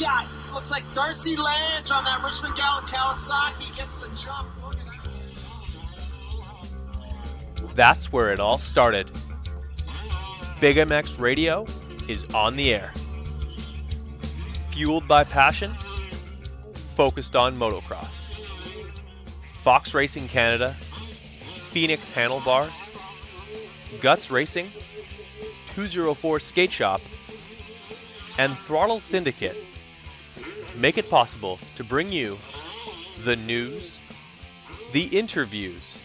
shot? Looks like Darcy Lange on that Richmond Gallant Kawasaki gets the jump. That's where it all started. Big MX Radio is on the air. Fueled by passion, focused on motocross. Fox Racing Canada, Phoenix Handlebars, Guts Racing, 204 Skate Shop, and Throttle Syndicate make it possible to bring you the news, the interviews,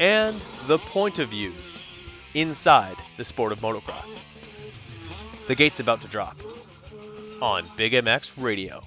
and the point of views inside the sport of motocross. The gate's about to drop on Big MX Radio.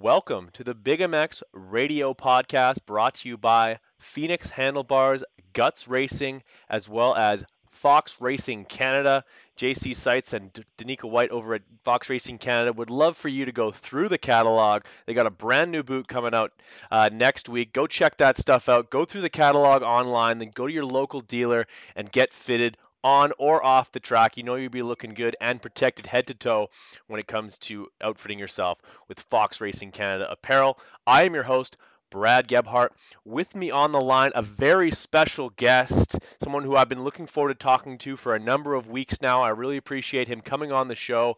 Welcome to the Big MX Radio Podcast brought to you by Phoenix Handlebars, Guts Racing, as well as Fox Racing Canada. JC Seitz and Danica White over at Fox Racing Canada would love for you to go through the catalog. They got a brand new boot coming out uh, next week. Go check that stuff out. Go through the catalog online, then go to your local dealer and get fitted on or off the track. You know you'll be looking good and protected head to toe when it comes to outfitting yourself with Fox Racing Canada apparel. I am your host, Brad Gebhart. With me on the line, a very special guest, someone who I've been looking forward to talking to for a number of weeks now. I really appreciate him coming on the show.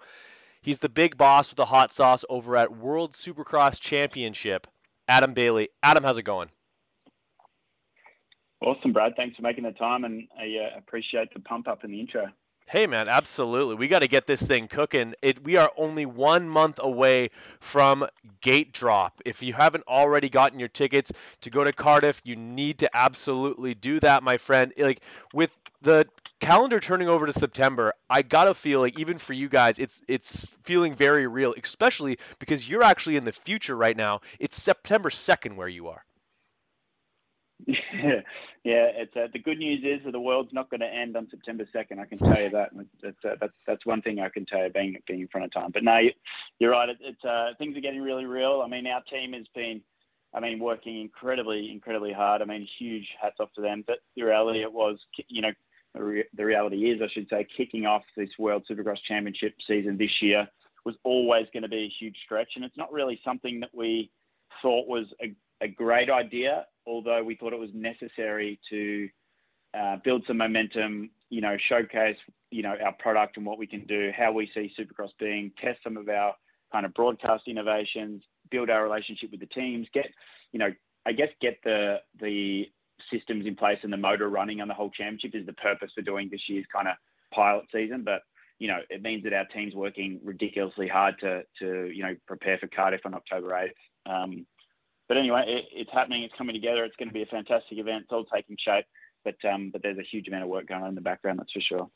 He's the big boss with the hot sauce over at World Supercross Championship, Adam Bailey. Adam, how's it going? Awesome, Brad. Thanks for making the time, and I uh, appreciate the pump up in the intro. Hey man, absolutely. We got to get this thing cooking. It we are only 1 month away from gate drop. If you haven't already gotten your tickets to go to Cardiff, you need to absolutely do that, my friend. Like with the calendar turning over to September, I got to feel like even for you guys, it's it's feeling very real, especially because you're actually in the future right now. It's September 2nd where you are. yeah, it's uh, the good news is that the world's not going to end on September second. I can tell you that. That's uh, that's that's one thing I can tell you being being in front of time. But no, you're right. It, it's uh, things are getting really real. I mean, our team has been, I mean, working incredibly incredibly hard. I mean, huge hats off to them. But the reality it was, you know, the reality is, I should say, kicking off this World Supercross Championship season this year was always going to be a huge stretch, and it's not really something that we thought was a, a great idea although we thought it was necessary to uh, build some momentum, you know, showcase, you know, our product and what we can do, how we see Supercross being, test some of our kind of broadcast innovations, build our relationship with the teams, get, you know, I guess get the the systems in place and the motor running on the whole championship is the purpose for doing this year's kind of pilot season. But you know, it means that our team's working ridiculously hard to to you know prepare for Cardiff on October eighth. Um, but anyway, it, it's happening. It's coming together. It's going to be a fantastic event. It's all taking shape. But um, but there's a huge amount of work going on in the background. That's for sure.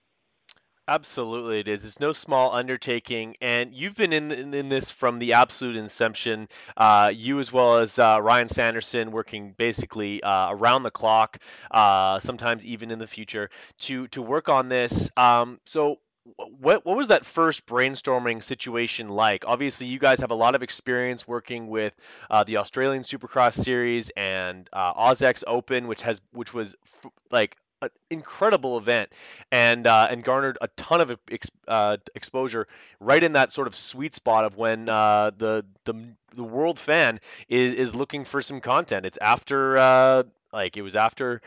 Absolutely, it is. It's no small undertaking, and you've been in in, this from the absolute inception. Uh, you as well as uh, Ryan Sanderson, working basically uh, around the clock, uh, sometimes even in the future, to to work on this. Um, so what what was that first brainstorming situation like? Obviously, you guys have a lot of experience working with uh, the Australian Supercross Series and uh, AUS-X Open, which has which was f- like an incredible event and uh, and garnered a ton of ex- uh, exposure right in that sort of sweet spot of when uh, the the the world fan is is looking for some content. It's after uh, like it was after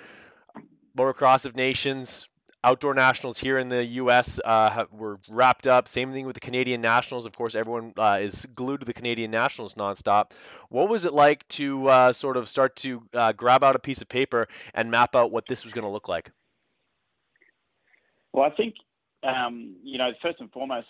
Motocross of Nations outdoor nationals here in the U.S. Uh, were wrapped up. Same thing with the Canadian nationals. Of course, everyone uh, is glued to the Canadian nationals nonstop. What was it like to uh, sort of start to uh, grab out a piece of paper and map out what this was going to look like? Well, I think um, you know, first and foremost,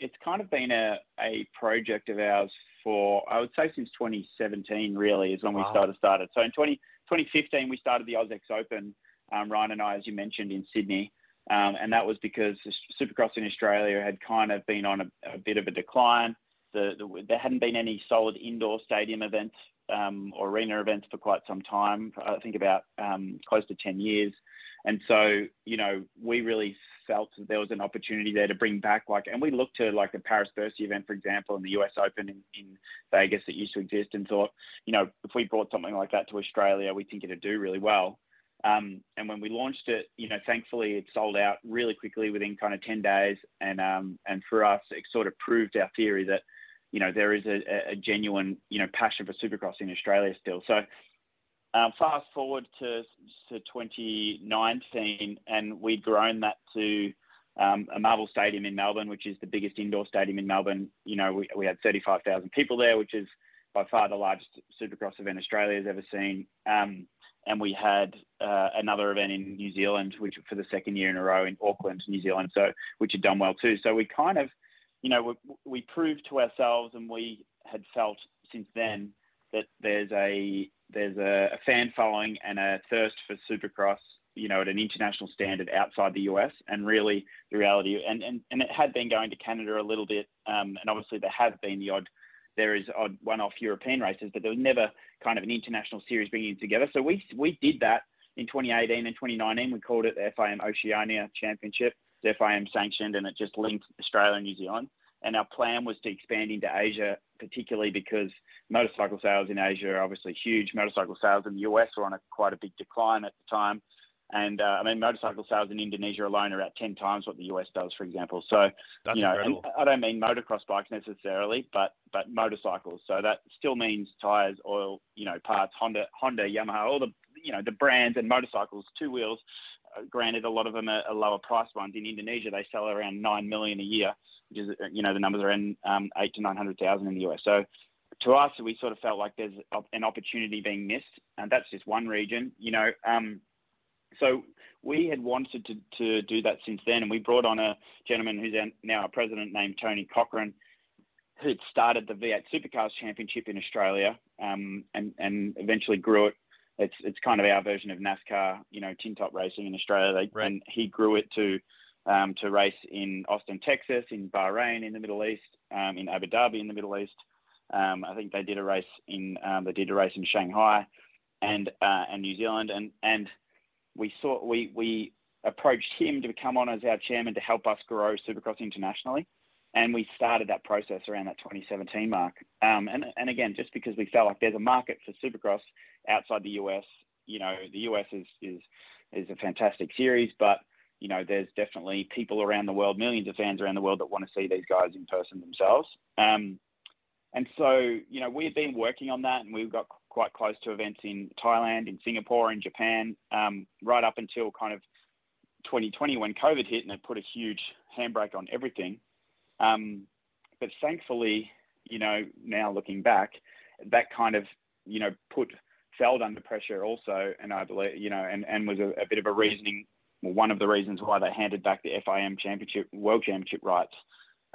it's kind of been a, a project of ours for I would say since 2017. Really, is when wow. we started started. So in 20, 2015, we started the AUS-X Open. Um, Ryan and I, as you mentioned, in Sydney. Um, and that was because Supercross in Australia had kind of been on a, a bit of a decline. The, the, there hadn't been any solid indoor stadium events um, or arena events for quite some time. I think about um, close to 10 years. And so, you know, we really felt that there was an opportunity there to bring back like, and we looked to like the Paris Bercy event, for example, and the US Open in, in Vegas that used to exist and thought, you know, if we brought something like that to Australia, we think it'd do really well. Um, and when we launched it, you know, thankfully it sold out really quickly within kind of 10 days. And, um, and for us, it sort of proved our theory that, you know, there is a, a genuine, you know, passion for Supercross in Australia still. So um, fast forward to, to 2019, and we'd grown that to um, a Marvel Stadium in Melbourne, which is the biggest indoor stadium in Melbourne. You know, we, we had 35,000 people there, which is by far the largest Supercross event Australia has ever seen. Um, and we had uh, another event in New Zealand, which for the second year in a row in Auckland, New Zealand, so which had done well too. So we kind of, you know, we, we proved to ourselves, and we had felt since then that there's a there's a, a fan following and a thirst for Supercross, you know, at an international standard outside the US. And really, the reality, and and, and it had been going to Canada a little bit, um, and obviously there have been the odd there is odd one-off European races, but there was never kind of an international series bringing it together. So we we did that in 2018 and 2019. We called it the FIM Oceania Championship. It's FIM sanctioned, and it just linked Australia and New Zealand. And our plan was to expand into Asia, particularly because motorcycle sales in Asia are obviously huge. Motorcycle sales in the US were on a quite a big decline at the time. And uh, I mean, motorcycle sales in Indonesia alone are about 10 times what the US does, for example. So, That's you know, incredible. I don't mean motocross bikes necessarily, but but motorcycles. So that still means tires, oil, you know, parts, Honda, Honda, Yamaha, all the you know the brands and motorcycles, two wheels. Uh, granted, a lot of them are, are lower price ones. In Indonesia, they sell around nine million a year, which is you know the numbers are in um, eight to nine hundred thousand in the US. So to us, we sort of felt like there's an opportunity being missed, and that's just one region. You know, um, so we had wanted to, to do that since then, and we brought on a gentleman who's now a president named Tony Cochrane, who started the V8 Supercars Championship in Australia, um, and and eventually grew it. It's it's kind of our version of NASCAR, you know, tin top racing in Australia. They, right. And he grew it to um, to race in Austin, Texas, in Bahrain, in the Middle East, um, in Abu Dhabi, in the Middle East. Um, I think they did a race in um, they did a race in Shanghai, and uh, and New Zealand, and and we saw we we approached him to come on as our chairman to help us grow Supercross internationally, and we started that process around that 2017 mark. Um, and and again, just because we felt like there's a market for Supercross outside the US, you know, the US is is is a fantastic series, but you know, there's definitely people around the world, millions of fans around the world that want to see these guys in person themselves. Um, and so, you know, we've been working on that, and we've got quite close to events in Thailand, in Singapore, in Japan, um, right up until kind of 2020 when COVID hit and it put a huge handbrake on everything. Um, but thankfully, you know, now looking back, that kind of, you know, put Feld under pressure also, and I believe, you know, and, and was a, a bit of a reasoning, well, one of the reasons why they handed back the FIM championship, world championship rights,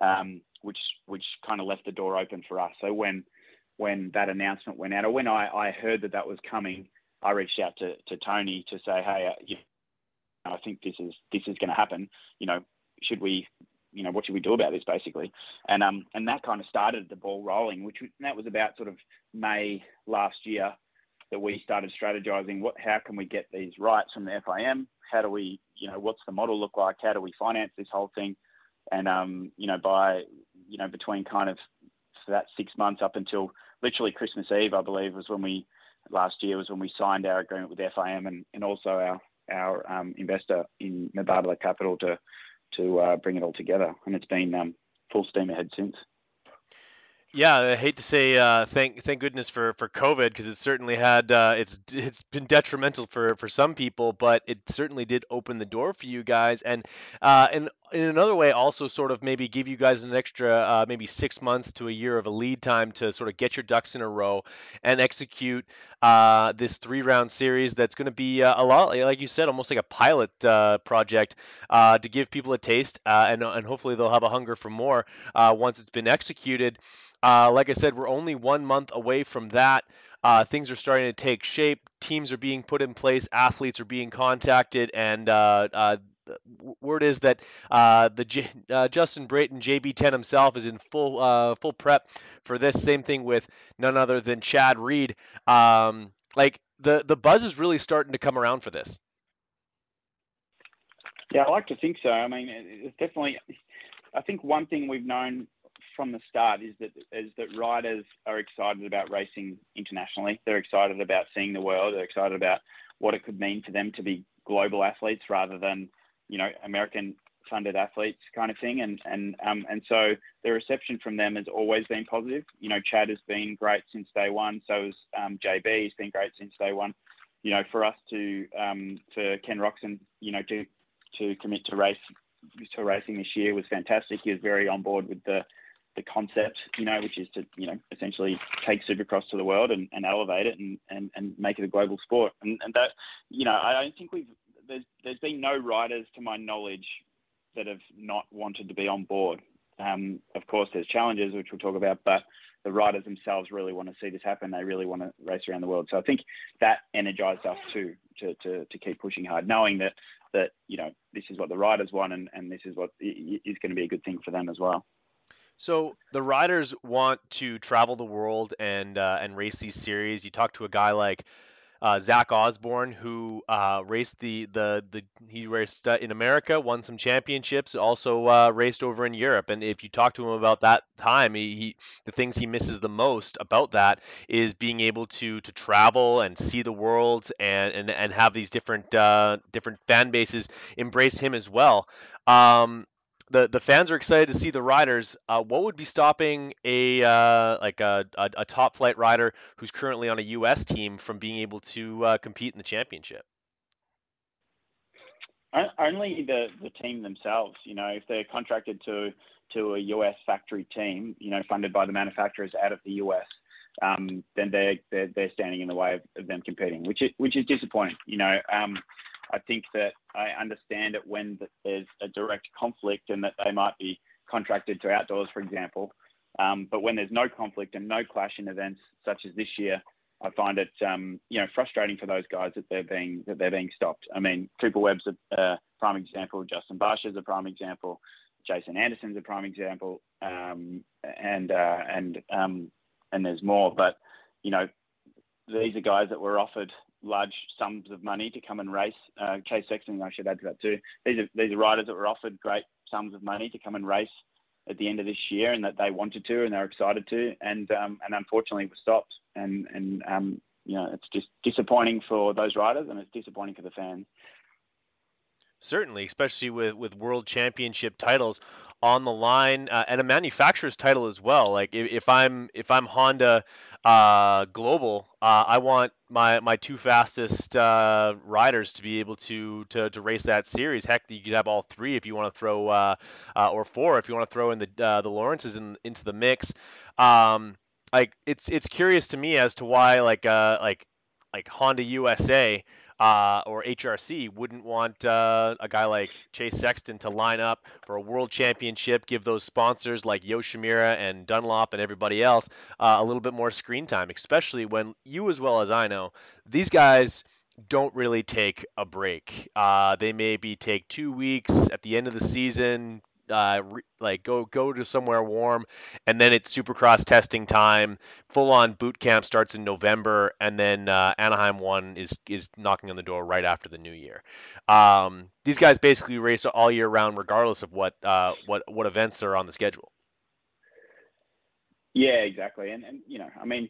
um, which which kind of left the door open for us. So when when that announcement went out, or when I, I heard that that was coming, I reached out to, to Tony to say, hey, uh, you I think this is this is going to happen. You know, should we, you know, what should we do about this, basically? And um and that kind of started the ball rolling, which that was about sort of May last year that we started strategizing. What, how can we get these rights from the FIM? How do we, you know, what's the model look like? How do we finance this whole thing? And um, you know, by you know, between kind of that six months up until literally Christmas Eve, I believe, was when we last year was when we signed our agreement with FIM and, and also our our um, investor in Mubadala Capital to to uh, bring it all together. And it's been um, full steam ahead since. Yeah, I hate to say uh, thank thank goodness for for COVID because it certainly had uh, it's it's been detrimental for for some people, but it certainly did open the door for you guys, and uh, and in another way also sort of maybe give you guys an extra uh, maybe six months to a year of a lead time to sort of get your ducks in a row and execute uh, this three round series that's going to be uh, a lot like you said almost like a pilot project to give people a taste and and hopefully they'll have a hunger for more once it's been executed. Uh, like I said, we're only one month away from that. Uh, things are starting to take shape. Teams are being put in place. Athletes are being contacted, and uh, uh word is that uh, the J, uh, Justin Brayton JB10 himself is in full uh, full prep for this. Same thing with none other than Chad Reed. Um, like the the buzz is really starting to come around for this. Yeah, I like to think so. I mean, it's definitely. I think one thing we've known from the start is that is that riders are excited about racing internationally. They're excited about seeing the world. They're excited about what it could mean for them to be global athletes rather than you know American funded athletes kind of thing. And and um, and so the reception from them has always been positive. You know, Chad has been great since day one. So has um, JB. He's been great since day one. You know, for us to um, for Ken Roczen, you know, to to commit to race to racing this year was fantastic. He was very on board with the the concept, you know, which is to, you know, essentially take Supercross to the world and, and elevate it and, and, and make it a global sport. And, and that, you know, I don't think we've, there's, there's been no riders to my knowledge that have not wanted to be on board. Um, of course, there's challenges, which we'll talk about, but the riders themselves really want to see this happen. They really want to race around the world. So I think that energized us too to, to, to keep pushing hard, knowing that, that, you know, this is what the riders want and, and this is what is going to be a good thing for them as well. So the riders want to travel the world and uh, and race these series. You talk to a guy like uh, Zach Osborne, who uh, raced the, the the he raced uh, in America, won some championships, also uh, raced over in Europe. And if you talk to him about that time, he, he, the things he misses the most about that is being able to to travel and see the world and and, and have these different uh, different fan bases embrace him as well. Um, the the fans are excited to see the riders. Uh, what would be stopping a uh, like a, a, a, top flight rider who's currently on a U.S. team from being able to uh, compete in the championship? Only the, the team themselves. You know, if they're contracted to to a U.S. factory team, you know, funded by the manufacturers out of the U.S., um, then they're, they're, they're standing in the way of, of, them competing, which is which is disappointing. You know. Um, I think that I understand it when there's a direct conflict and that they might be contracted to outdoors, for example. Um, but when there's no conflict and no clash in events such as this year, I find it um, you know frustrating for those guys that they're being that they're being stopped. I mean, Triple Web's a uh, prime example. Justin is a prime example. Jason Anderson's a prime example, um, and uh, and um, and there's more. But you know, these are guys that were offered large sums of money to come and race. Uh, Chase Sexton, I should add to that too. These are these are riders that were offered great sums of money to come and race at the end of this year, and that they wanted to and they're excited to, and um, and unfortunately were stopped. And and um, you know it's just disappointing for those riders, and it's disappointing for the fans. Certainly, especially with, with world championship titles on the line uh, and a manufacturer's title as well. Like if, if I'm if I'm Honda uh, Global, uh, I want my my two fastest uh, riders to be able to, to to race that series. Heck, you could have all three if you want to throw uh, uh, or four if you want to throw in the the Lawrences in, into the mix. Um, like it's it's curious to me as to why like like like Honda USA uh, or HRC wouldn't want uh, a guy like Chase Sexton to line up for a world championship, give those sponsors like Yoshimura and Dunlop and everybody else uh, a little bit more screen time, especially when you, as well as I know, these guys don't really take a break. Uh, they maybe take two weeks at the end of the season, uh, re- like go go to somewhere warm, and then it's Supercross testing time. Full on boot camp starts in November, and then uh, Anaheim one is is knocking on the door right after the new year. Um, these guys basically race all year round, regardless of what uh, what what events are on the schedule. Yeah, exactly, and and you know, I mean,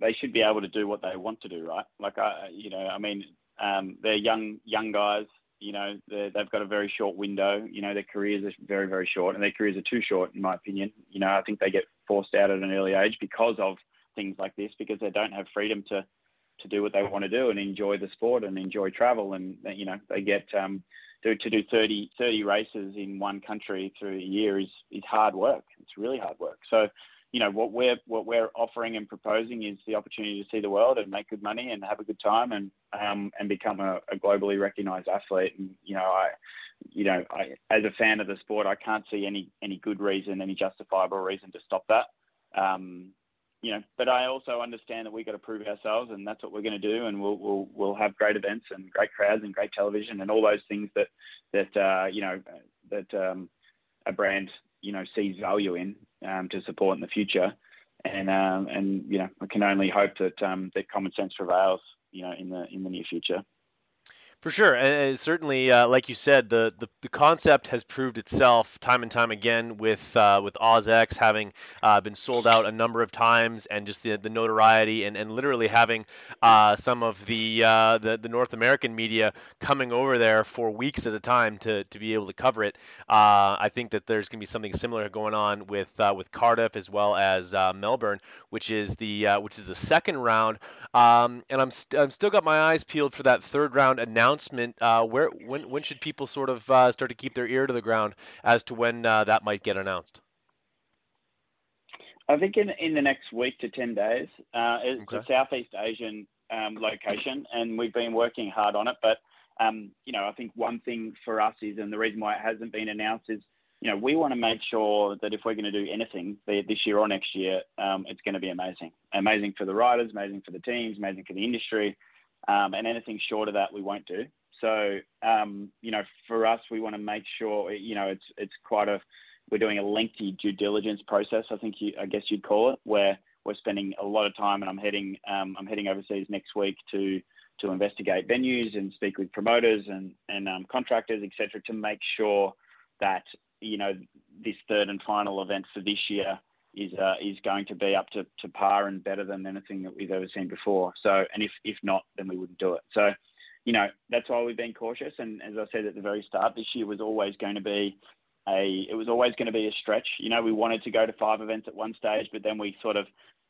they should be able to do what they want to do, right? Like I, you know, I mean, um, they're young young guys you know, they've got a very short window. You know, their careers are very, very short, and their careers are too short, in my opinion. You know, I think they get forced out at an early age because of things like this, because they don't have freedom to to do what they want to do and enjoy the sport and enjoy travel. And you know, they get um, to, to do 30, 30 races in one country through a year is is hard work. It's really hard work. So you know what we're what we're offering and proposing is the opportunity to see the world and make good money and have a good time and um, and become a, a, globally recognized athlete. And you know, I you know, I, as a fan of the sport, I can't see any any good reason, any justifiable reason to stop that. Um, you know, but I also understand that we've got to prove ourselves, and that's what we're going to do. And we'll we'll we'll have great events and great crowds and great television and all those things that that uh, you know that um, a brand you know sees value in um, to support in the future. And um, and you know, I can only hope that um, that common sense prevails, you know, in the in the near future. For sure, and certainly, uh, like you said, the, the, the concept has proved itself time and time again with uh, with AUS-X having uh, been sold out a number of times, and just the, the notoriety, and, and literally having uh, some of the, uh, the the North American media coming over there for weeks at a time to, to be able to cover it. Uh, I think that there's going to be something similar going on with with Cardiff as well as Melbourne, which is the which is the second round, um, and I'm st- I'm still got my eyes peeled for that third round announcement announcement, uh, where when when should people sort of uh, start to keep their ear to the ground as to when uh, that might get announced? I think in in the next week to ten days. Uh, it's okay. a Southeast Asian um, location, and we've been working hard on it. But um, you know, I think one thing for us is, and the reason why it hasn't been announced is, you know, we want to make sure that if we're going to do anything, this year or next year, um, it's going to be amazing. Amazing for the riders, amazing for the teams, amazing for the industry, um, and anything short of that we won't do. So um, you know, for us, we want to make sure you know it's it's quite a we're doing a lengthy due diligence process. I think you, I guess you'd call it, where we're spending a lot of time, and I'm heading um, I'm heading overseas next week to to investigate venues and speak with promoters and and um, contractors, etc., to make sure that you know this third and final event for this year is uh, is going to be up to, to par and better than anything that we've ever seen before. So, and if if not, then we wouldn't do it. So, you know, that's why we've been cautious. And as I said at the very start, this year was always going to be a it was always going to be a stretch. You know, we wanted to go to five events at one stage, but then we sort of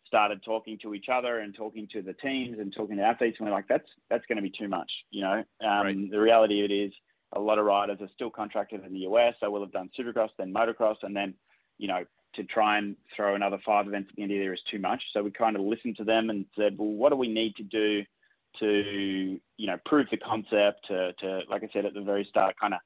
started talking to each other and talking to the teams and talking to athletes, and we're like, that's that's going to be too much. You know, um, right. the reality of it is a lot of riders are still contracted in the US. So we'll have done Supercross, then motocross, and then you know to try and throw another five events at the end of the year is too much. So we kind of listened to them and said, well, what do we need to do to, you know, prove the concept, to, to like I said at the very start, kind of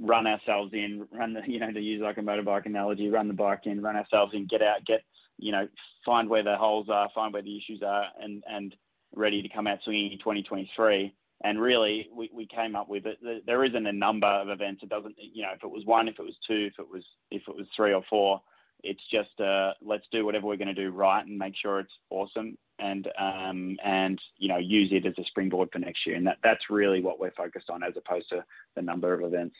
run ourselves in, run the, you know, to use like a motorbike analogy, run the bike in, run ourselves in, get out, get, you know, find where the holes are, find where the issues are, and and ready to come out swinging in 2023. And really, we, we came up with it. There isn't a number of events. It doesn't, you know, if it was one, if it was two, if it was if it was three or four, it's just uh, let's do whatever we're going to do right and make sure it's awesome and um, and you know use it as a springboard for next year. And that that's really what we're focused on as opposed to the number of events.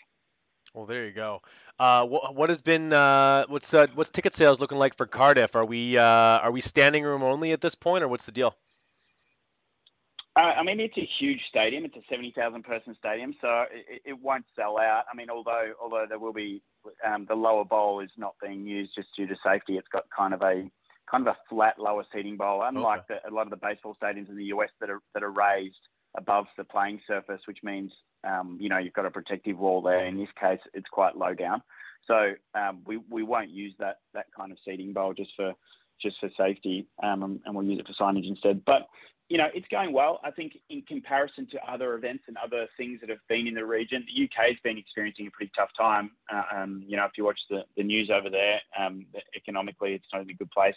Well, there you go. Uh, what, what, has been uh, what's uh, what's ticket sales looking like for Cardiff? Are we uh, are we standing room only at this point, or what's the deal? Uh, I mean, it's a huge stadium. It's a seventy thousand person stadium, so it, it, won't sell out. I mean, although although there will be um, the lower bowl is not being used just due to safety. It's got kind of a kind of a flat lower seating bowl, unlike okay. the, a lot of the baseball stadiums in the US that are that are raised above the playing surface, which means um, you know you've got a protective wall there. In this case, it's quite low down, so um, we we won't use that that kind of seating bowl just for just for safety, um, and we'll use it for signage instead. But you know, it's going well. I think in comparison to other events and other things that have been in the region, the UK has been experiencing a pretty tough time. Uh, um, you know, if you watch the, the news over there, um, economically, it's not in a good place,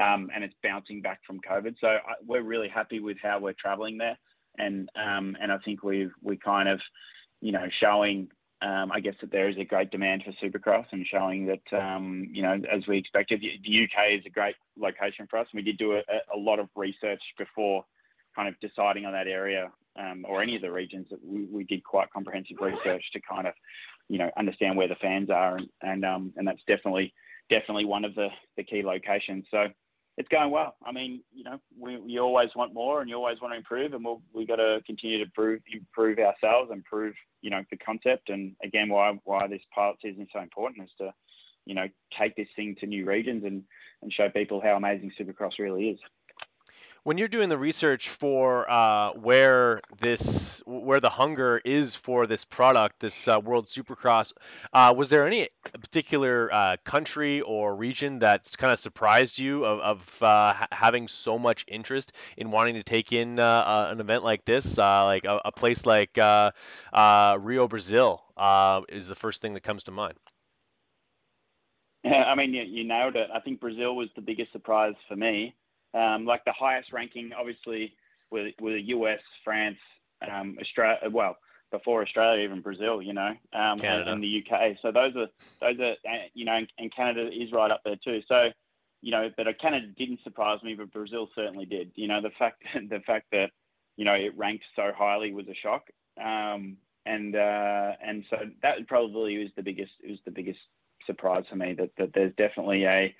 um, and it's bouncing back from COVID. So I, we're really happy with how we're travelling there, and um, and I think we've we kind of, you know, showing um, I guess that there is a great demand for Supercross and showing that, um, you know, as we expected, the UK is a great location for us. And we did do a, a lot of research before kind of deciding on that area um, or any of the regions that we, we, did quite comprehensive research to kind of, you know, understand where the fans are. And, and, um, and that's definitely, definitely one of the, the key locations. So, it's going well. I mean, you know, we, always want more and you always want to improve, and we'll, we got to continue to prove, improve ourselves, improve, you know, the concept. And again, why why this pilot season is so important is to, you know, take this thing to new regions and and show people how amazing Supercross really is when you're doing the research for uh, where this where the hunger is for this product, this uh, World Supercross, uh, was there any particular uh, country or region that's kind of surprised you of, of uh, having so much interest in wanting to take in uh, an event like this, like a, a, place like Rio, Brazil, is the first thing that comes to mind. Yeah, I mean, you, you, nailed it. I think Brazil was the biggest surprise for me. Um, like the highest ranking, obviously, with the US, France, um, Australia. Well, before Australia, even Brazil, you know, um, and, and, the UK. So those are those are uh, you know, and Canada is right up there too. So you know, but Canada didn't surprise me, but Brazil certainly did. You know, the fact the fact that you know it ranked so highly was a shock. Um, and uh, and so that probably was the biggest was the biggest surprise for me that, that there's definitely a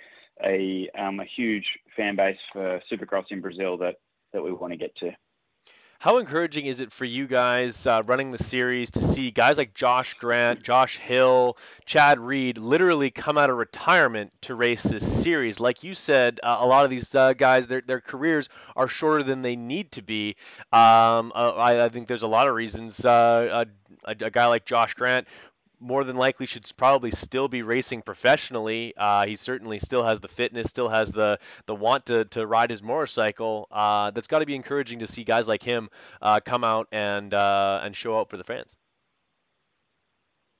a um, a huge fan base for Supercross in Brazil that that we want to get to. How encouraging is it for you guys uh, running the series to see guys like Josh Grant, Josh Hill, Chad Reed literally come out of retirement to race this series? Like you said, uh, a lot of these uh, guys, their, their careers are shorter than they need to be. Um, uh, I, I, think there's a lot of reasons. Uh, a, a, guy like Josh Grant more than likely should probably still be racing professionally. Uh, he certainly still has the fitness, still has the the want to, to ride his motorcycle. Uh, that's got to be encouraging to see guys like him uh, come out and uh, and show up for the fans.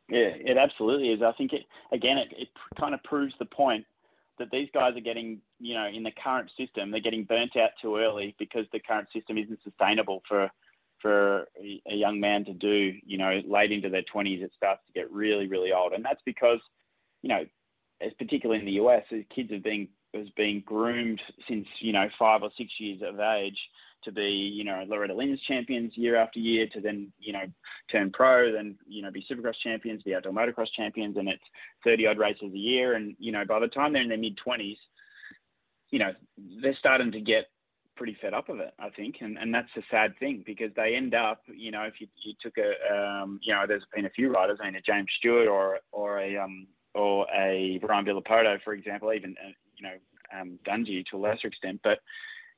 Yeah, it absolutely is. I think it again, it, it kind of proves the point that these guys are getting, you know, in the current system, they're getting burnt out too early because the current system isn't sustainable for for a young man to do, you know, late into their 20s, it starts to get really, really old. And that's because, you know, as particularly in the US, kids have been has been groomed since you know five or six years of age to be you know Loretta Lynn's champions year after year to then you know turn pro, then you know be Supercross champions, be outdoor motocross champions, and it's 30 odd races a year. And you know by the time they're in their mid 20s, you know they're starting to get pretty fed up of it, I think, and and that's a sad thing because they end up, you know, if you, you took a, um, you know, there's been a few riders, I mean, a James Stewart or or a um or a Ryan Villopoto, for example, even uh, you know um, Dungey to a lesser extent, but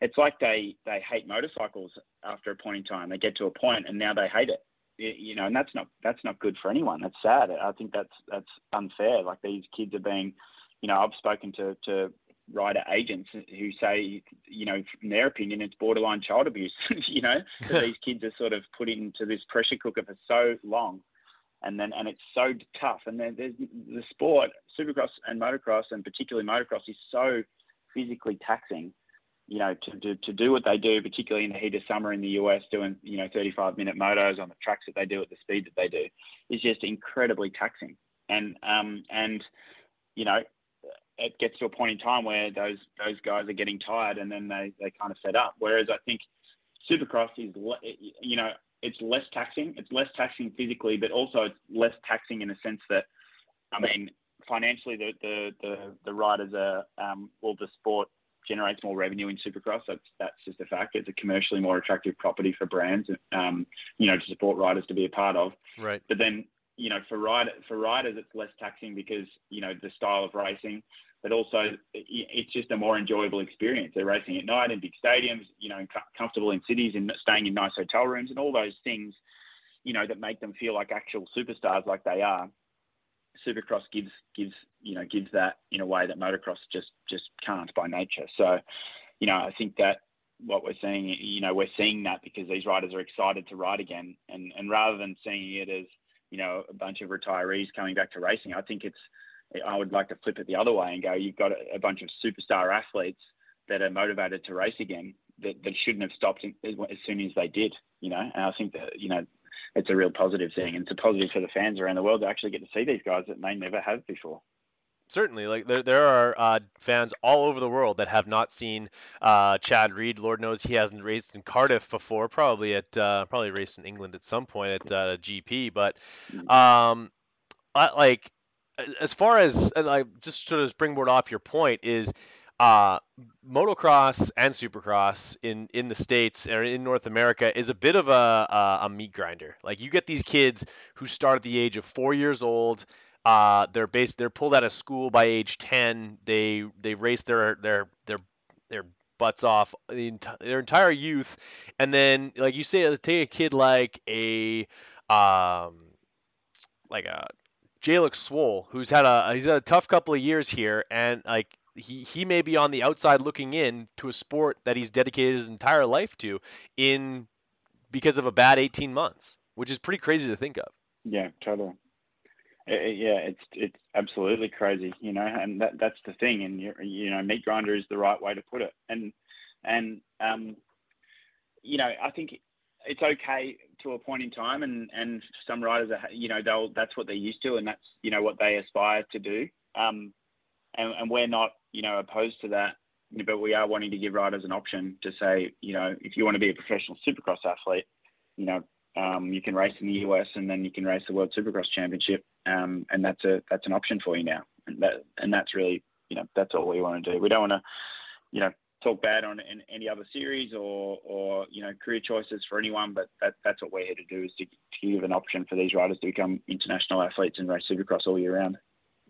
it's like they they hate motorcycles after a point in time. They get to a point and now they hate it, you know, and that's not that's not good for anyone. That's sad. I think that's that's unfair. Like these kids are being, you know, I've spoken to to rider agents who say, you know, in their opinion, it's borderline child abuse. you know, these kids are sort of put into this pressure cooker for so long, and then and it's so tough. And then there's the sport, supercross and motocross, and particularly motocross, is so physically taxing. You know, to, to, to do what they do, particularly in the heat of summer in the US, doing you know 35 minute motos on the tracks that they do at the speed that they do, is just incredibly taxing. And um and you know it gets to a point in time where those those guys are getting tired and then they they kind of fed up. Whereas I think Supercross is you know it's less taxing. It's less taxing physically, but also it's less taxing in the sense that I mean financially the the the, the riders are um, well the sport generates more revenue in Supercross. That's that's just a fact. It's a commercially more attractive property for brands, um, you know, to support riders to be a part of. Right. But then you know, for rider for riders, it's less taxing because you know the style of racing but also it's just a more enjoyable experience. They're racing at night in big stadiums, you know, comfortable in cities and staying in nice hotel rooms and all those things, you know, that make them feel like actual superstars like they are. Supercross gives gives you know gives that in a way that motocross just just can't by nature. So, you know, I think that what we're seeing, you know, we're seeing that because these riders are excited to ride again, and and rather than seeing it as you know a bunch of retirees coming back to racing, I think it's I would like to flip it the other way and go, you've got a bunch of superstar athletes that are motivated to race again that, that shouldn't have stopped as soon as they did, you know. And I think that, you know, it's a real positive thing. And it's a positive for the fans around the world to actually get to see these guys that they never have before. Certainly, like there, there are uh, fans all over the world that have not seen uh, Chad Reed. Lord knows he hasn't raced in Cardiff before. Probably at uh, probably raced in England at some point at uh, GP. But mm. um, like as far as like just sort of springboard off your point is uh, motocross and supercross in in the states or in North America is a bit of a, a, a meat grinder. Like you get these kids who start at the age of four years old. Uh, they're based. They're pulled out of school by age ten. They they race their their their their butts off the ent- their entire youth, and then like you say, take a kid like a um like a Jalek Swoll, who's had a he's had a tough couple of years here, and like he he may be on the outside looking in to a sport that he's dedicated his entire life to, in because of a bad 18 months, which is pretty crazy to think of. Yeah, totally. yeah, it's it's absolutely crazy, you know, and that that's the thing, and you you know, meat grinder is the right way to put it, and and um, you know, I think it's okay to a point in time, and and some riders are, you know, they'll that's what they're used to, and that's you know what they aspire to do, um, and and we're not you know opposed to that, but we are wanting to give riders an option to say, you know, if you want to be a professional supercross athlete, you know, um, you can race in the US and then you can race the World Supercross Championship, um, and that's a that's an option for you now, and that and that's really you know that's all we want to do. We don't want to you know talk bad on any other series or or you know career choices for anyone, but that that's what we're here to do is to, to give an option for these riders to become international athletes and race Supercross all year round.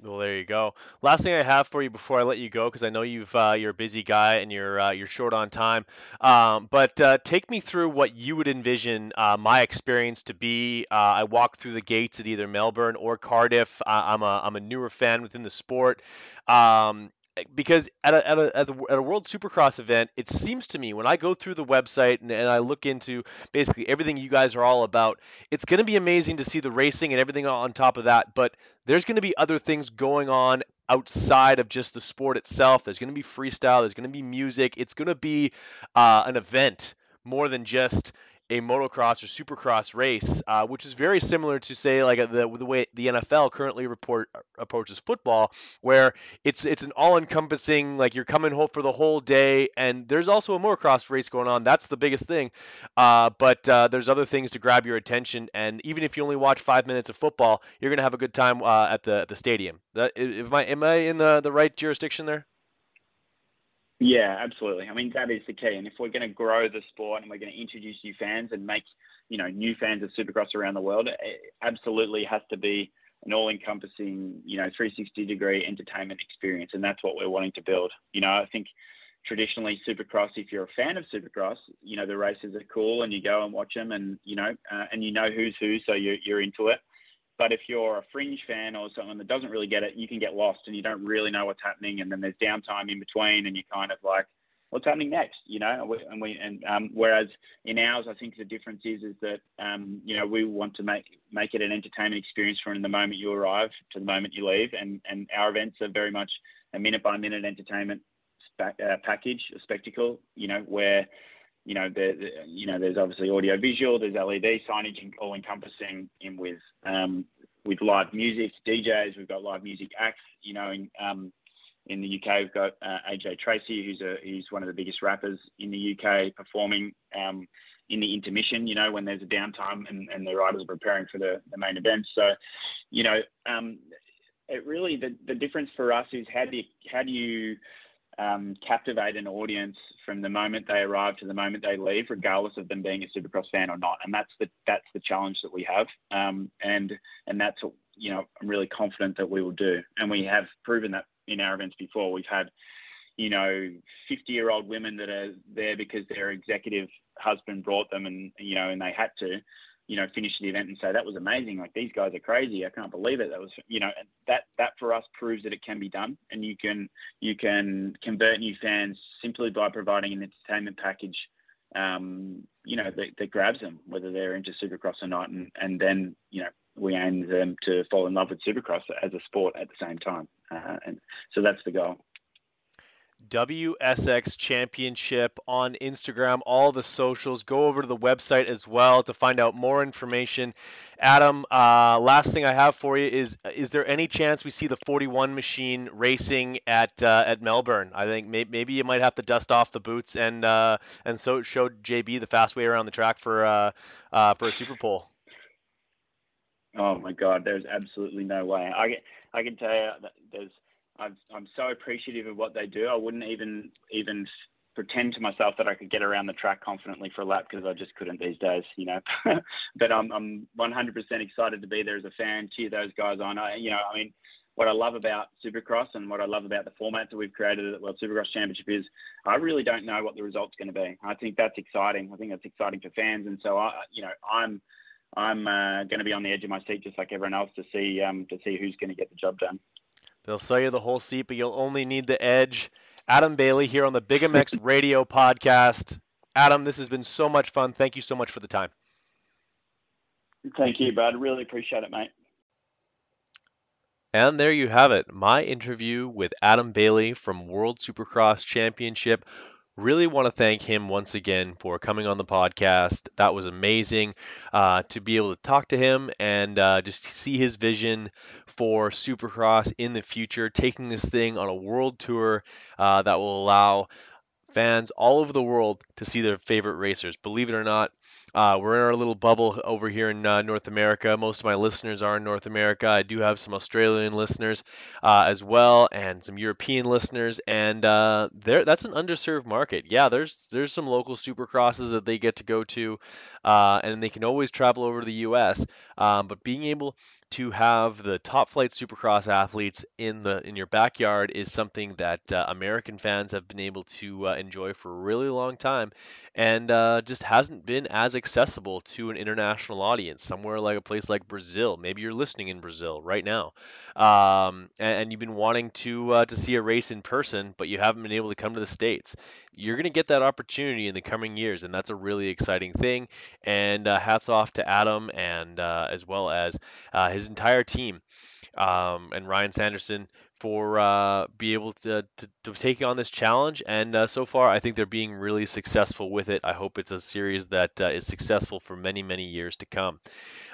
Well, there you go. Last thing I have for you before I let you go, because I know you've uh, you're a busy guy and you're uh, you're short on time. Um, but uh, take me through what you would envision uh, my experience to be. Uh, I walk through the gates at either Melbourne or Cardiff. I'm a I'm a newer fan within the sport. Um, because at a, at, a, at, a, at a World Supercross event, it seems to me when I go through the website and, and I look into basically everything you guys are all about, it's going to be amazing to see the racing and everything on top of that. But there's going to be other things going on outside of just the sport itself. There's going to be freestyle. There's going to be music. It's going to be uh, an event more than just a motocross or supercross race, uh, which is very similar to say like the the way the NFL currently report approaches football, where it's it's an all-encompassing like you're coming home for the whole day, and there's also a motocross race going on. That's the biggest thing, uh, but uh, there's other things to grab your attention, and even if you only watch five minutes of football, you're gonna have a good time uh, at the at the stadium. That, am I am I in the the right jurisdiction there? Yeah, absolutely. I mean, that is the key. And if we're going to grow the sport and we're going to introduce new fans and make, you know, new fans of Supercross around the world, it absolutely has to be an all-encompassing, you know, 360 degree entertainment experience. And that's what we're wanting to build. You know, I think traditionally Supercross, if you're a fan of Supercross, you know, the races are cool and you go and watch them and, you know, uh, and you know who's who, so you're, you're into it. But if you're a fringe fan or someone that doesn't really get it, you can get lost and you don't really know what's happening. And then there's downtime in between, and you're kind of like, what's happening next? You know, and we and um, whereas in ours, I think the difference is is that um, you know we want to make make it an entertainment experience from the moment you arrive to the moment you leave, and and our events are very much a minute by minute entertainment uh, package, a spectacle. You know where you know, the, the, you know, there's obviously audio visual, there's LED signage, all encompassing in with um, with live music, DJs. We've got live music acts. You know, in um, in the UK, we've got uh, AJ Tracey, who's a who's one of the biggest rappers in the UK, performing um, in the intermission. You know, when there's a downtime and, and the riders are preparing for the, the main event. So, you know, um, it really the, the difference for us is how do you how do you um, captivate an audience from the moment they arrive to the moment they leave, regardless of them being a Supercross fan or not. And that's the that's the challenge that we have, um, and and that's you know I'm really confident that we will do, and we have proven that in our events before. We've had you know 50 year old women that are there because their executive husband brought them, and you know, and they had to you know, finish the event and say that was amazing. Like these guys are crazy. I can't believe it. That was, you know, that that for us proves that it can be done, and you can you can convert new fans simply by providing an entertainment package, um, you know, that, that grabs them, whether they're into Supercross or not, and and then you know we aim them to fall in love with Supercross as a sport at the same time, uh, and so that's the goal. WSX Championship on Instagram, all the socials. Go over to the website as well to find out more information. Adam, uh, last thing I have for you is: Is there any chance we see the 41 machine racing at uh, at Melbourne? I think may- maybe you might have to dust off the boots and uh, and so show JB the fast way around the track for uh, uh, for a Super Pole. Oh my God, there's absolutely no way. I I can tell you that there's I'm, so appreciative of what they do. I wouldn't even even pretend to myself that I could get around the track confidently for a lap because I just couldn't these days, you know. but I'm, I'm 100% excited to be there as a fan, cheer those guys on. I, you know, I mean, what I love about Supercross and what I love about the format that we've created at the World Supercross Championship is I really don't know what the result's going to be. I think that's exciting. I think that's exciting for fans, and so I, you know, I'm I'm uh, going to be on the edge of my seat just like everyone else to see um, to see who's going to get the job done. They'll sell you the whole seat, but you'll only need the edge. Adam Bailey here on the Big MX Radio Podcast. Adam, this has been so much fun. Thank you so much for the time. Thank you, Brad. Really appreciate it, mate. And there you have it, my interview with Adam Bailey from World Supercross Championship. Really want to thank him once again for coming on the podcast. That was amazing uh, to be able to talk to him and uh, just see his vision for Supercross in the future, taking this thing on a world tour uh, that will allow fans all over the world to see their favorite racers. Believe it or not, uh, we're in our little bubble over here in uh, North America. Most of my listeners are in North America. I do have some Australian listeners uh, as well, and some European listeners, and uh, there that's an underserved market. Yeah, there's there's some local supercrosses that they get to go to, uh, and they can always travel over to the U.S. Um, but being able to have the top flight supercross athletes in the in your backyard is something that uh, American fans have been able to uh, enjoy for a really long time, and uh, just hasn't been as accessible to an international audience. Somewhere like a place like Brazil, maybe you're listening in Brazil right now, um, and, and, you've been wanting to uh, to see a race in person, but you haven't been able to come to the states. You're going to get that opportunity in the coming years, and that's a really exciting thing. And uh, hats off to Adam and uh, as well as his entire team um, and Ryan Sanderson for uh, be able to, to, to, take on this challenge. And uh, so far, I think they're being really successful with it. I hope it's a series that uh, is successful for many, many years to come.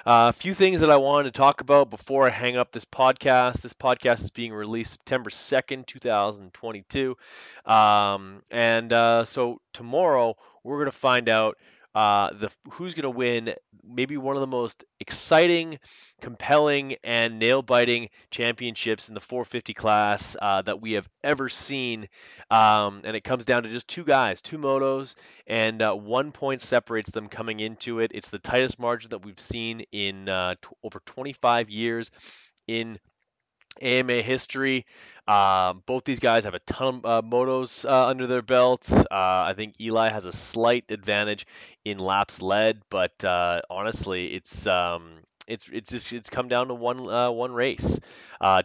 Uh, a few things that I wanted to talk about before I hang up this podcast. This podcast is being released September 2nd, 2022. Um, and uh, so tomorrow, we're going to find out uh, the who's going to win maybe one of the most exciting, compelling, and nail-biting championships in the 450 class uh, that we have ever seen. Um, and it comes down to just two guys, two motos, and uh, one point separates them coming into it. It's the tightest margin that we've seen in uh, t- over 25 years in AMA history. Uh, both these guys have a ton of uh, motos uh, under their belts. Uh, I think Eli has a slight advantage in laps led, but uh, honestly, it's um, it's it's just it's come down to one uh, one race.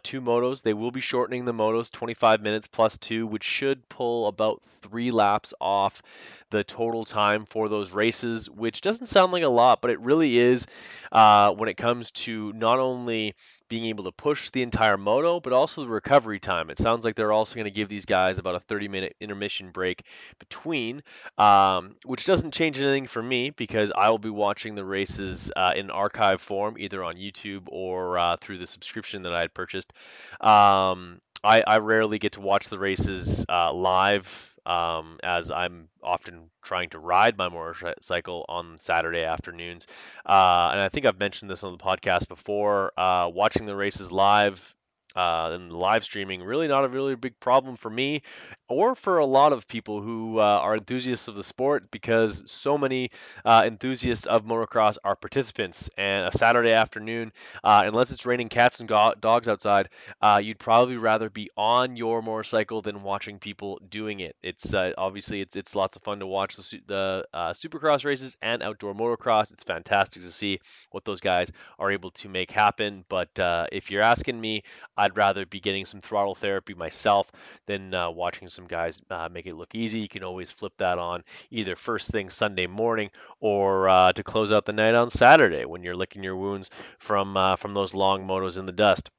two motos. They will be shortening the motos 25 minutes plus two, which should pull about three laps off the total time for those races, which doesn't sound like a lot, but it really is when it comes to not only being able to push the entire moto, but also the recovery time. It sounds like they're also going to give these guys about a 30 minute intermission break between, um, which doesn't change anything for me because I will be watching the races uh, in archive form, either on YouTube or uh, through the subscription that I had purchased. Um, I, I, rarely get to watch the races uh, live um, as I'm often trying to ride my motorcycle on Saturday afternoons. Uh, and I think I've mentioned this on the podcast before. Uh, watching the races live uh, and live streaming really not a really big problem for me or for a lot of people who uh, are enthusiasts of the sport because so many uh, enthusiasts of motocross are participants. And a Saturday afternoon, uh, unless it's raining cats and go- dogs outside, uh, you'd probably rather be on your motorcycle than watching people doing it. It's uh, obviously it's it's lots of fun to watch the, the supercross races and outdoor motocross. It's fantastic to see what those guys are able to make happen. But if you're asking me, I'd rather be getting some throttle therapy myself than watching some guys uh, make it look easy. You can always flip that on either first thing Sunday morning or uh, to close out the night on Saturday when you're licking your wounds from uh, from those long motos in the dust.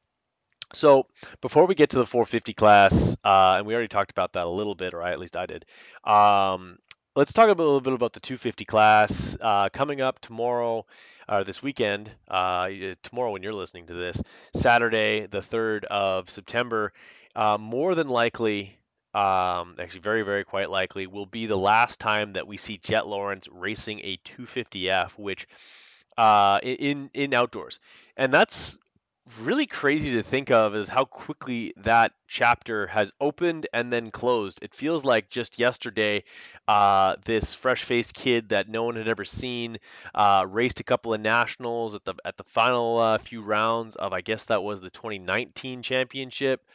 So before we get to the 450 class, uh, and we already talked about that a little bit, or at least I did. Um, let's talk a little bit about the 250 class uh, coming up tomorrow uh, this weekend. Uh, tomorrow, when you're listening to this, Saturday, the 3rd of September. Uh, more than likely, um, actually very, very quite likely, will be the last time that we see Jett Lawrence racing a 250F, which uh, in in outdoors, and that's really crazy to think of is how quickly that chapter has opened and then closed. It feels like just yesterday, uh, this fresh-faced kid that no one had ever seen uh, raced a couple of nationals at the at the final uh, few rounds of I guess that was the 2019 championship.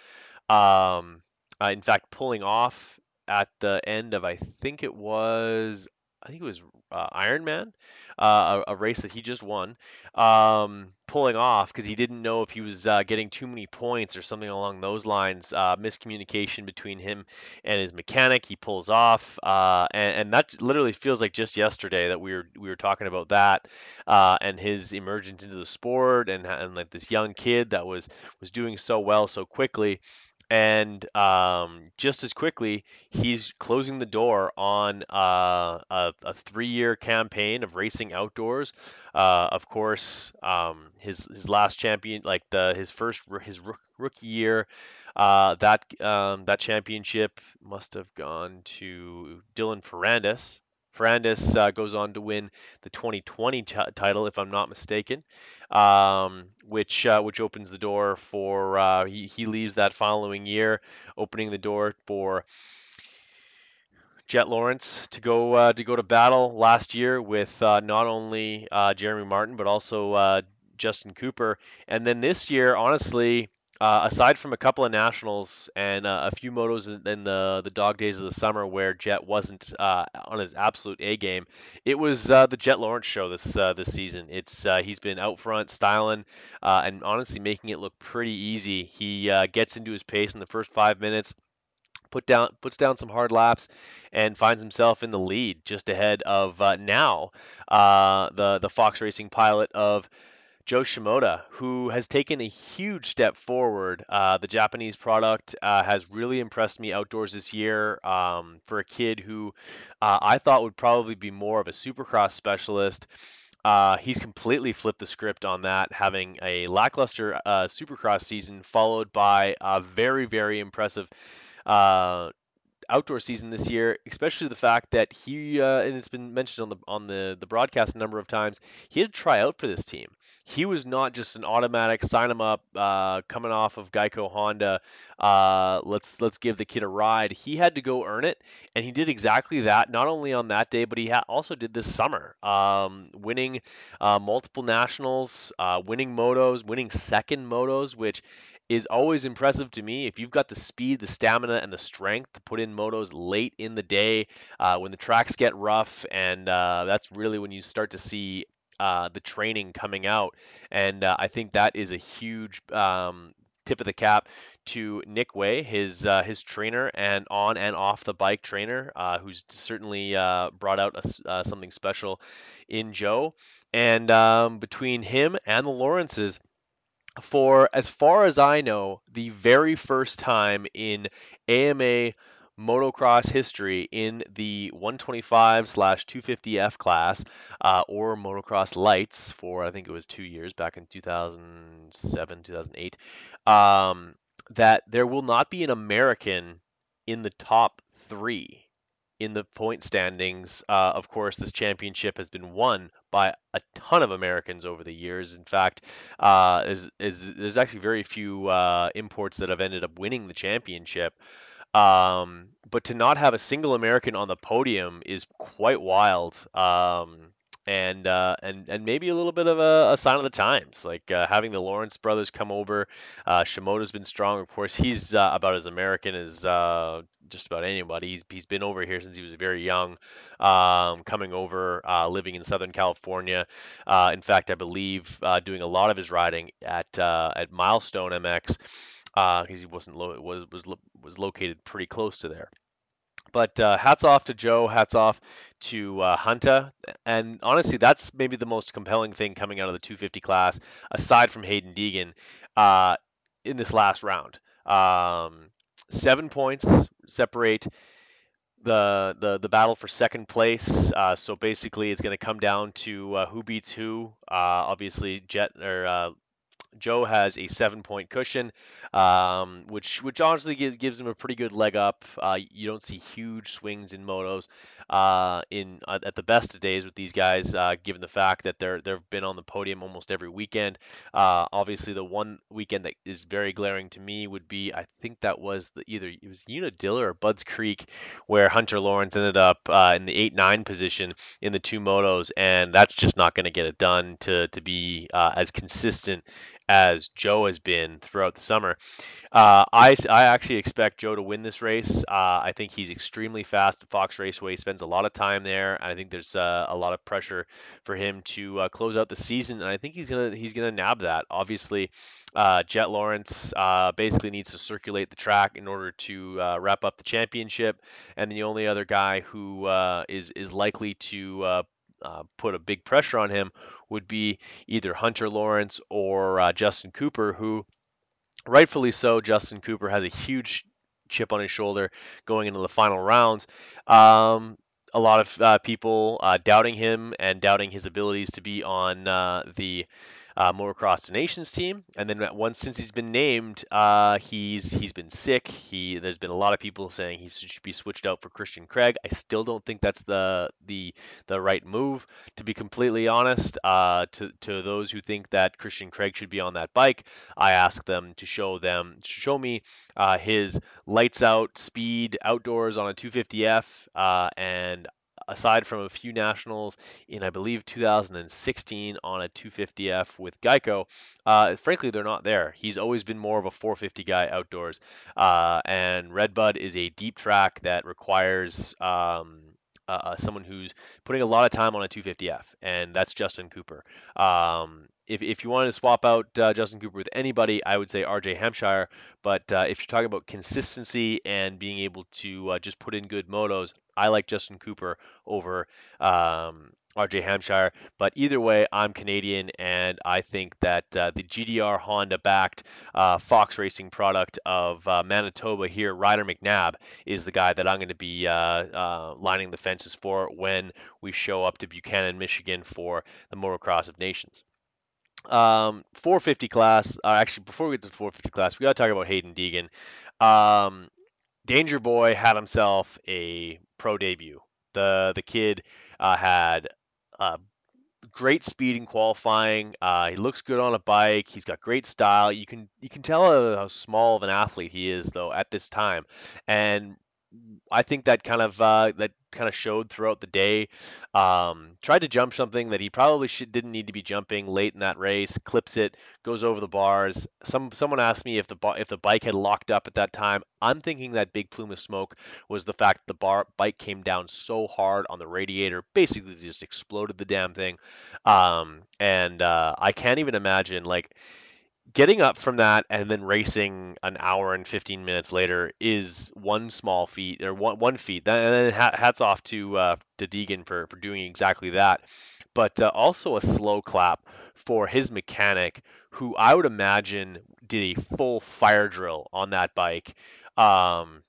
Um, uh, in fact, pulling off at the end of I think it was I think it was uh, Ironman, uh, a, a, race that he just won. Um, pulling off because he didn't know if he was uh, getting too many points or something along those lines. Uh, miscommunication between him and his mechanic. He pulls off, uh, and, and, that literally feels like just yesterday that we were we were talking about that uh, and his emergence into the sport and and like this young kid that was was doing so well so quickly and um, just as quickly, he's closing the door on uh, a, a, three-year campaign of racing outdoors. Uh, of course, um, his his last champion, like the his first his rookie year, uh, that um, that championship must have gone to Dylan Ferrandis. Ferrandis uh, goes on to win the 2020 t- title, if I'm not mistaken, um, which uh, which opens the door for uh, he, he leaves that following year, opening the door for Jett Lawrence to go uh, to go to battle last year with uh, not only uh, Jeremy Martin but also Justin Cooper, and then this year, honestly. Uh, aside from a couple of nationals and uh, a few motos in, in, the the dog days of the summer where Jett wasn't uh, on his absolute A game, it was uh, the Jett Lawrence show this uh, this season. It's uh, he's been out front styling and honestly making it look pretty easy. He gets into his pace in the first five minutes. Put down, puts down some hard laps, and finds himself in the lead, just ahead of now the the Fox Racing pilot of Jo Shimoda, who has taken a huge step forward. Uh, the Japanese product uh, has really impressed me outdoors this year um, for a kid who uh, I thought would probably be more of a supercross specialist. Uh, he's completely flipped the script on that, having a lackluster uh, supercross season followed by a very, very impressive uh, outdoor season this year, especially the fact that he uh, and it's been mentioned on the on the the broadcast a number of times. He had to try out for this team. He was not just an automatic sign him up uh, coming off of Geico Honda. Uh, let's let's give the kid a ride. He had to go earn it, and he did exactly that. Not only on that day, but he ha- also did this summer, um, winning uh, multiple nationals, uh, winning motos, winning second motos, which is always impressive to me. If you've got the speed, the stamina, and the strength to put in motos late in the day uh, when the tracks get rough, and uh, that's really when you start to see uh, the training coming out. And uh, I think that is a huge um, tip of the cap to Nick Wey, his uh, his trainer and on and off the bike trainer, uh, who's certainly brought out a, something special in Jo. And um, between him and the Lawrences for, as far as I know, the very first time in AMA motocross history in the 125 slash 250F class uh, or motocross lights for I think it was two years back in 2007 2008 um, that there will not be an American in the top three in the point standings. Uh, of course, this championship has been won by a ton of Americans over the years. In fact, uh, is, is, there's actually very few uh, imports that have ended up winning the championship. Um, but to not have a single American on the podium is quite wild. Um, and uh, and and maybe a little bit of a, a sign of the times, like uh, having the Lawrence brothers come over. Uh, Shimoda's been strong, of course. He's uh, about as American as uh, just about anybody. He's he's been over here since he was very young, um, coming over, uh, living in Southern California. in fact, I believe doing a lot of his riding at at Milestone MX because he wasn't lo- was was was located pretty close to there. But uh, hats off to Jo, hats off to uh, Hunter, and honestly, that's maybe the most compelling thing coming out of the 250 class, aside from Haiden Deegan, uh, in this last round. Um, seven points separate the the the battle for second place. Uh, so basically, it's going to come down to uh, who beats who. Uh, obviously, Jett or uh, Jo has a seven point cushion, um, which which honestly gives, gives him a pretty good leg up. Uh, you don't see huge swings in motos uh, in uh, at the best of days with these guys, uh, given the fact that they're they've been on the podium almost every weekend. Uh, obviously, the one weekend that is very glaring to me would be I think that was the, either it was Unadilla or Budds Creek, where Hunter Lawrence ended up uh, in the eight nine position in the two motos, and that's just not going to get it done to to be as consistent as Jo has been throughout the summer. Uh, I, I actually expect Jo to win this race. Uh, I think he's extremely fast at Fox Raceway. He spends a lot of time there. and I think there's uh, a lot of pressure for him to uh, close out the season, and I think he's gonna he's gonna nab that. Obviously, uh, Jett Lawrence uh, basically needs to circulate the track in order to wrap up the championship, and the only other guy who is is likely to uh, put a big pressure on him would be either Hunter Lawrence or uh, Justin Cooper, who rightfully so, Justin Cooper has a huge chip on his shoulder going into the final rounds. Um, a lot of uh, people uh, doubting him and doubting his abilities to be on uh, the uh, Motocross Nations team. And then once since he's been named, uh, he's he's been sick. He there's been a lot of people saying he should be switched out for Christian Craig. I still don't think that's the the the right move. To be completely honest, uh, to to those who think that Christian Craig should be on that bike, I ask them to show them show me uh, his lights out speed outdoors on a 250F, uh, and aside from a few nationals in, I believe, 2016 on a 250F with Geico, uh, frankly, they're not there. He's always been more of a 450 guy outdoors. Uh, and Redbud is a deep track that requires. Um, uh, someone who's putting a lot of time on a 250F, and that's Justin Cooper. Um, if, if you wanted to swap out uh, Justin Cooper with anybody, I would say RJ Hampshire. But uh, if you're talking about consistency and being able to uh, just put in good motos, I like Justin Cooper over um, RJ Hampshire. But either way, I'm Canadian, and I think that uh, the GDR Honda backed uh, Fox Racing product of uh, Manitoba here, Ryder McNabb, is the guy that I'm going to be lining the fences for when we show up to Buchanan, Michigan for the Motocross of Nations. Um, 450 class. Uh, actually, before we get to the 450 class, we got to talk about Haiden Deegan. Um, Danger Boy had himself a pro debut. The the kid uh, had uh, great speed in qualifying. Uh, he looks good on a bike. He's got great style. You can you can tell how small of an athlete he is though at this time, and I think that kind of uh, that kind of showed throughout the day. Um, tried to jump something that he probably should, didn't need to be jumping late in that race. Clips it, goes over the bars. Some someone asked me if the if the bike had locked up at that time. I'm thinking that big plume of smoke was the fact the bar bike came down so hard on the radiator, basically just exploded the damn thing. Um, and uh, I can't even imagine like getting up from that and then racing an hour and 15 minutes later is one small feat or one one feat. And then hats off to uh, to Deegan for for doing exactly that. But uh, also a slow clap for his mechanic, who I would imagine did a full fire drill on that bike. Um,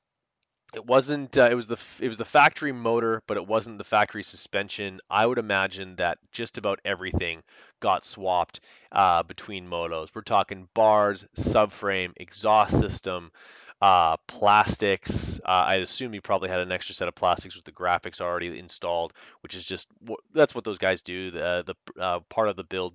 it wasn't uh, it was the it was the factory motor but it wasn't the factory suspension. I would imagine that just about everything got swapped uh, between motos. We're talking bars subframe exhaust system uh, plastics. Uh, I assume you probably had an extra set of plastics with the graphics already installed, which is just that's what those guys do. The the uh, part of the build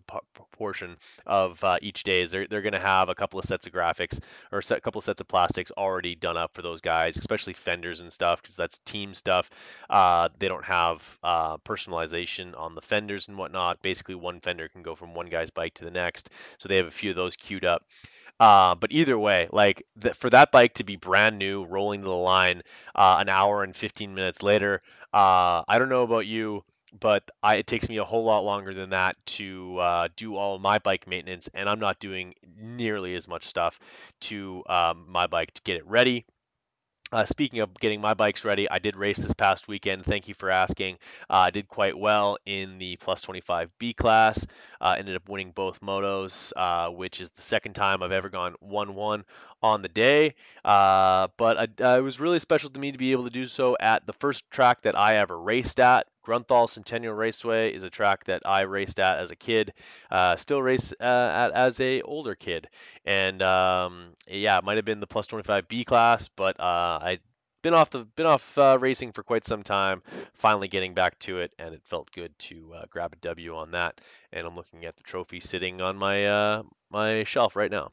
portion of uh, each day is they're they're going to have a couple of sets of graphics or a couple of sets of plastics already done up for those guys, especially fenders and stuff, because that's team stuff. Uh, they don't have uh, personalization on the fenders and whatnot. Basically, one fender can go from one guy's bike to the next, so they have a few of those queued up. Uh, but either way, like for that bike to be brand new, rolling to the line uh, an hour and 15 minutes later, uh, I don't know about you, but I, it takes me a whole lot longer than that to uh, do all my bike maintenance, and I'm not doing nearly as much stuff to um, my bike to get it ready uh, speaking of getting my bikes ready, I did race this past weekend. Thank you for asking. Uh, I did quite well in the plus 25 B class. Uh, ended up winning both motos, uh, which is the second time I've ever gone 1 1 on the day. Uh, but I, it was really special to me to be able to do so at the first track that I ever raced at. Grunthal Centennial Raceway is a track that I raced at as a kid, uh, still race uh, at as a older kid, and um, yeah, it might have been the plus 25 B class, but uh, I been off the been off uh, racing for quite some time. Finally getting back to it, and it felt good to uh, grab a W on that. And I'm looking at the trophy sitting on my uh, my shelf right now.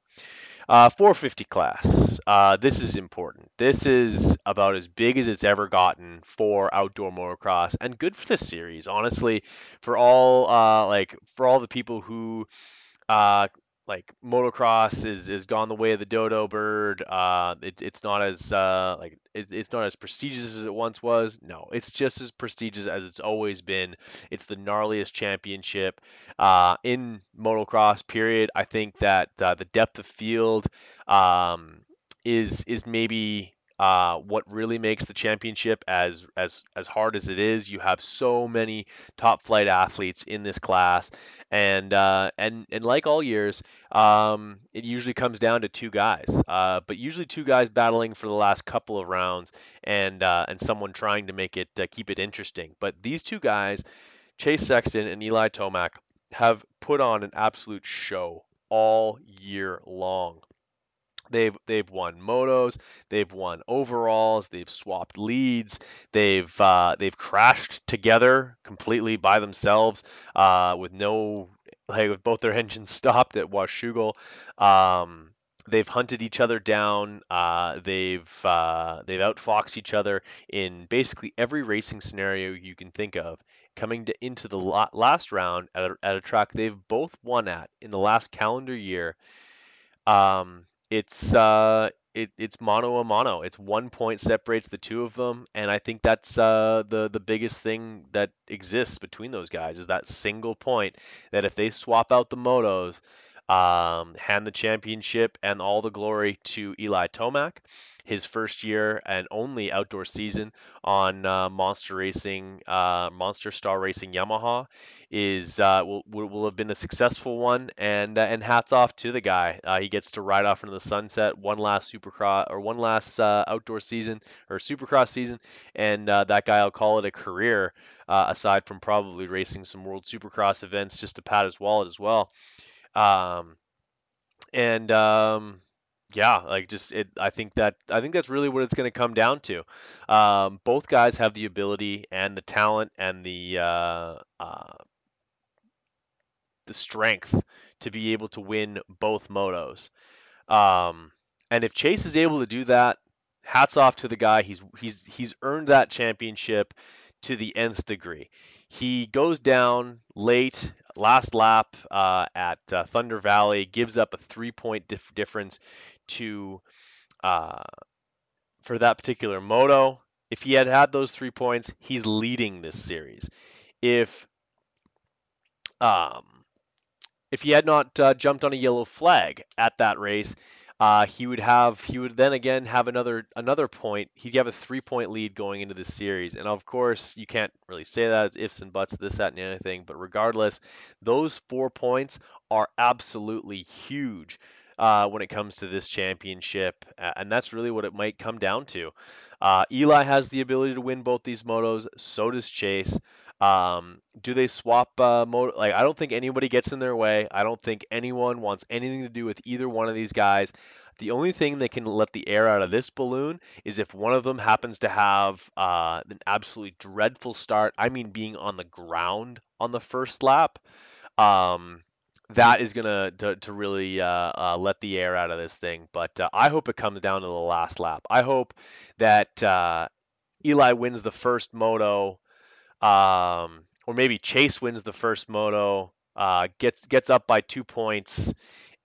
Uh, 450 class. Uh, this is important. This is about as big as it's ever gotten for outdoor motocross, and good for the series. Honestly, for all uh, like for all the people who uh, like motocross is is gone the way of the dodo bird. Uh, it, it's not as uh, like it, it's not as prestigious as it once was. No, it's just as prestigious as it's always been. It's the gnarliest championship uh, in motocross. Period. I think that uh, the depth of field um, is is maybe uh, what really makes the championship as as as hard as it is. You have so many top flight athletes in this class, and uh, and and like all years, um, it usually comes down to two guys, uh, but usually two guys battling for the last couple of rounds, and uh, and someone trying to make it uh, keep it interesting. But these two guys, Chase Sexton and Eli Tomac, have put on an absolute show all year long. They've they've won motos, they've won overalls, they've swapped leads, they've uh, they've crashed together completely by themselves uh, with no like with both their engines stopped at Washougal. Um, they've hunted each other down. Uh, they've uh, they've outfoxed each other in basically every racing scenario you can think of. Coming to, into the last round at a, at a track they've both won at in the last calendar year. Um, it's uh, it, it's mono a mono. It's one point separates the two of them, and I think that's uh, the the biggest thing that exists between those guys is that single point. That if they swap out the motos, um, hand the championship and all the glory to Eli Tomac his first year and only outdoor season on uh, Monster Racing, uh, Monster Star Racing Yamaha, is uh, will, will have been a successful one. And uh, and hats off to the guy. Uh, he gets to ride off into the sunset one last Supercross or one last uh, outdoor season or Supercross season, and that guy I'll call it a career. aside from probably racing some World Supercross events just to pat his wallet as well. Um, and um, yeah, like just it. I think that I think that's really what it's going to come down to. Um, both guys have the ability and the talent and the uh, uh, the strength to be able to win both motos. Um, and if Chase is able to do that, hats off to the guy. He's he's he's earned that championship to the nth degree. He goes down late, last lap uh, at uh, Thunder Valley, gives up a three-point dif- difference to uh, for that particular moto. If he had had those three points, he's leading this series. If um, if he had not uh, jumped on a yellow flag at that race, uh, he would have he would then again have another another point. He'd have a three point lead going into the series, and of course you can't really say that it's ifs and buts, this, that, and anything. But regardless, those four points are absolutely huge uh, when it comes to this championship, and that's really what it might come down to. Uh, Eli has the ability to win both these motos. So does Chase. Um, do they swap uh, moto? Like, I don't think anybody gets in their way. I don't think anyone wants anything to do with either one of these guys. The only thing that can let the air out of this balloon is if one of them happens to have uh, an absolutely dreadful start. I mean, being on the ground on the first lap. Um, that is gonna to, to really uh, uh, let the air out of this thing. But uh, I hope it comes down to the last lap. I hope that uh, Eli wins the first moto, um, or maybe Chase wins the first moto, uh, gets gets up by two points,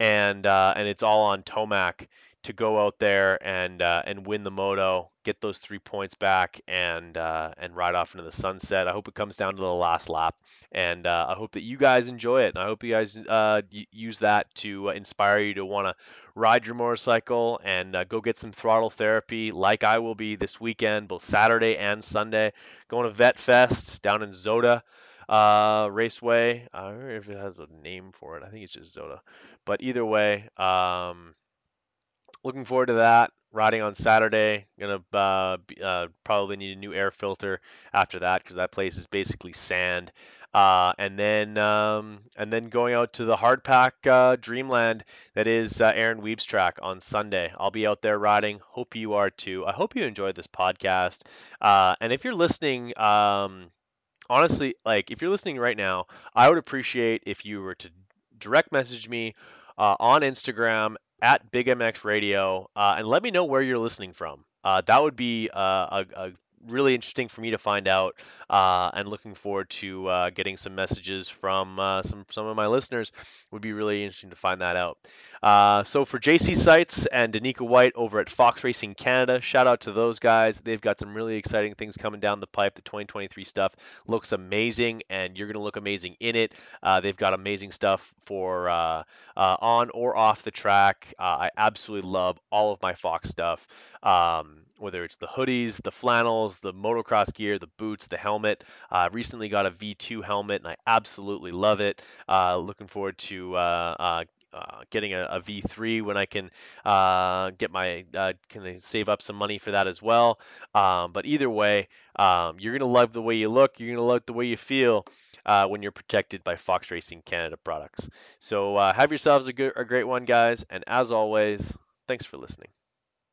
and uh, and it's all on Tomac to go out there and uh, and win the moto, get those three points back, and uh, and ride off into the sunset. I hope it comes down to the last lap, and uh, I hope that you guys enjoy it. And I hope you guys uh, use that to inspire you to want to ride your motorcycle and uh, go get some throttle therapy, like I will be this weekend, both Saturday and Sunday. Going to Vet Fest down in Zoda uh, Raceway. I don't know if it has a name for it. I think it's just Zoda. But either way, um, looking forward to that. Riding on Saturday, gonna uh, uh, probably need a new air filter after that because that place is basically sand. Uh, and then um, and then going out to the hardpack uh, Dreamland that is uh, Aaron Weeb's track on Sunday. I'll be out there riding. Hope you are too. I hope you enjoyed this podcast. Uh, and if you're listening, um, honestly, like if you're listening right now, I would appreciate if you were to direct message me uh, on Instagram at Big MX Radio, uh, and let me know where you're listening from. Uh, that would be uh, a, a, really interesting for me to find out, uh, and looking forward to uh, getting some messages from uh, some some of my listeners. Would be really interesting to find that out. Uh, so for JC Sights and Danica White over at Fox Racing Canada, shout out to those guys. They've got some really exciting things coming down the pipe. The 2023 stuff looks amazing, and you're going to look amazing in it. Uh, they've got amazing stuff for uh, on or off the track. I absolutely love all of my Fox stuff. Um, whether it's the hoodies, the flannels, the motocross gear, the boots, the helmet. I uh, recently got a V2 helmet and I absolutely love it. Uh, looking forward to uh, uh, uh getting a a V3 when I can uh, get my uh, can save up some money for that as well. Um, but either way, um, you're gonna love the way you look. You're gonna love the way you feel. Uh, when you're protected by Fox Racing Canada products. So have yourselves a, good, a great one, guys. And as always, thanks for listening.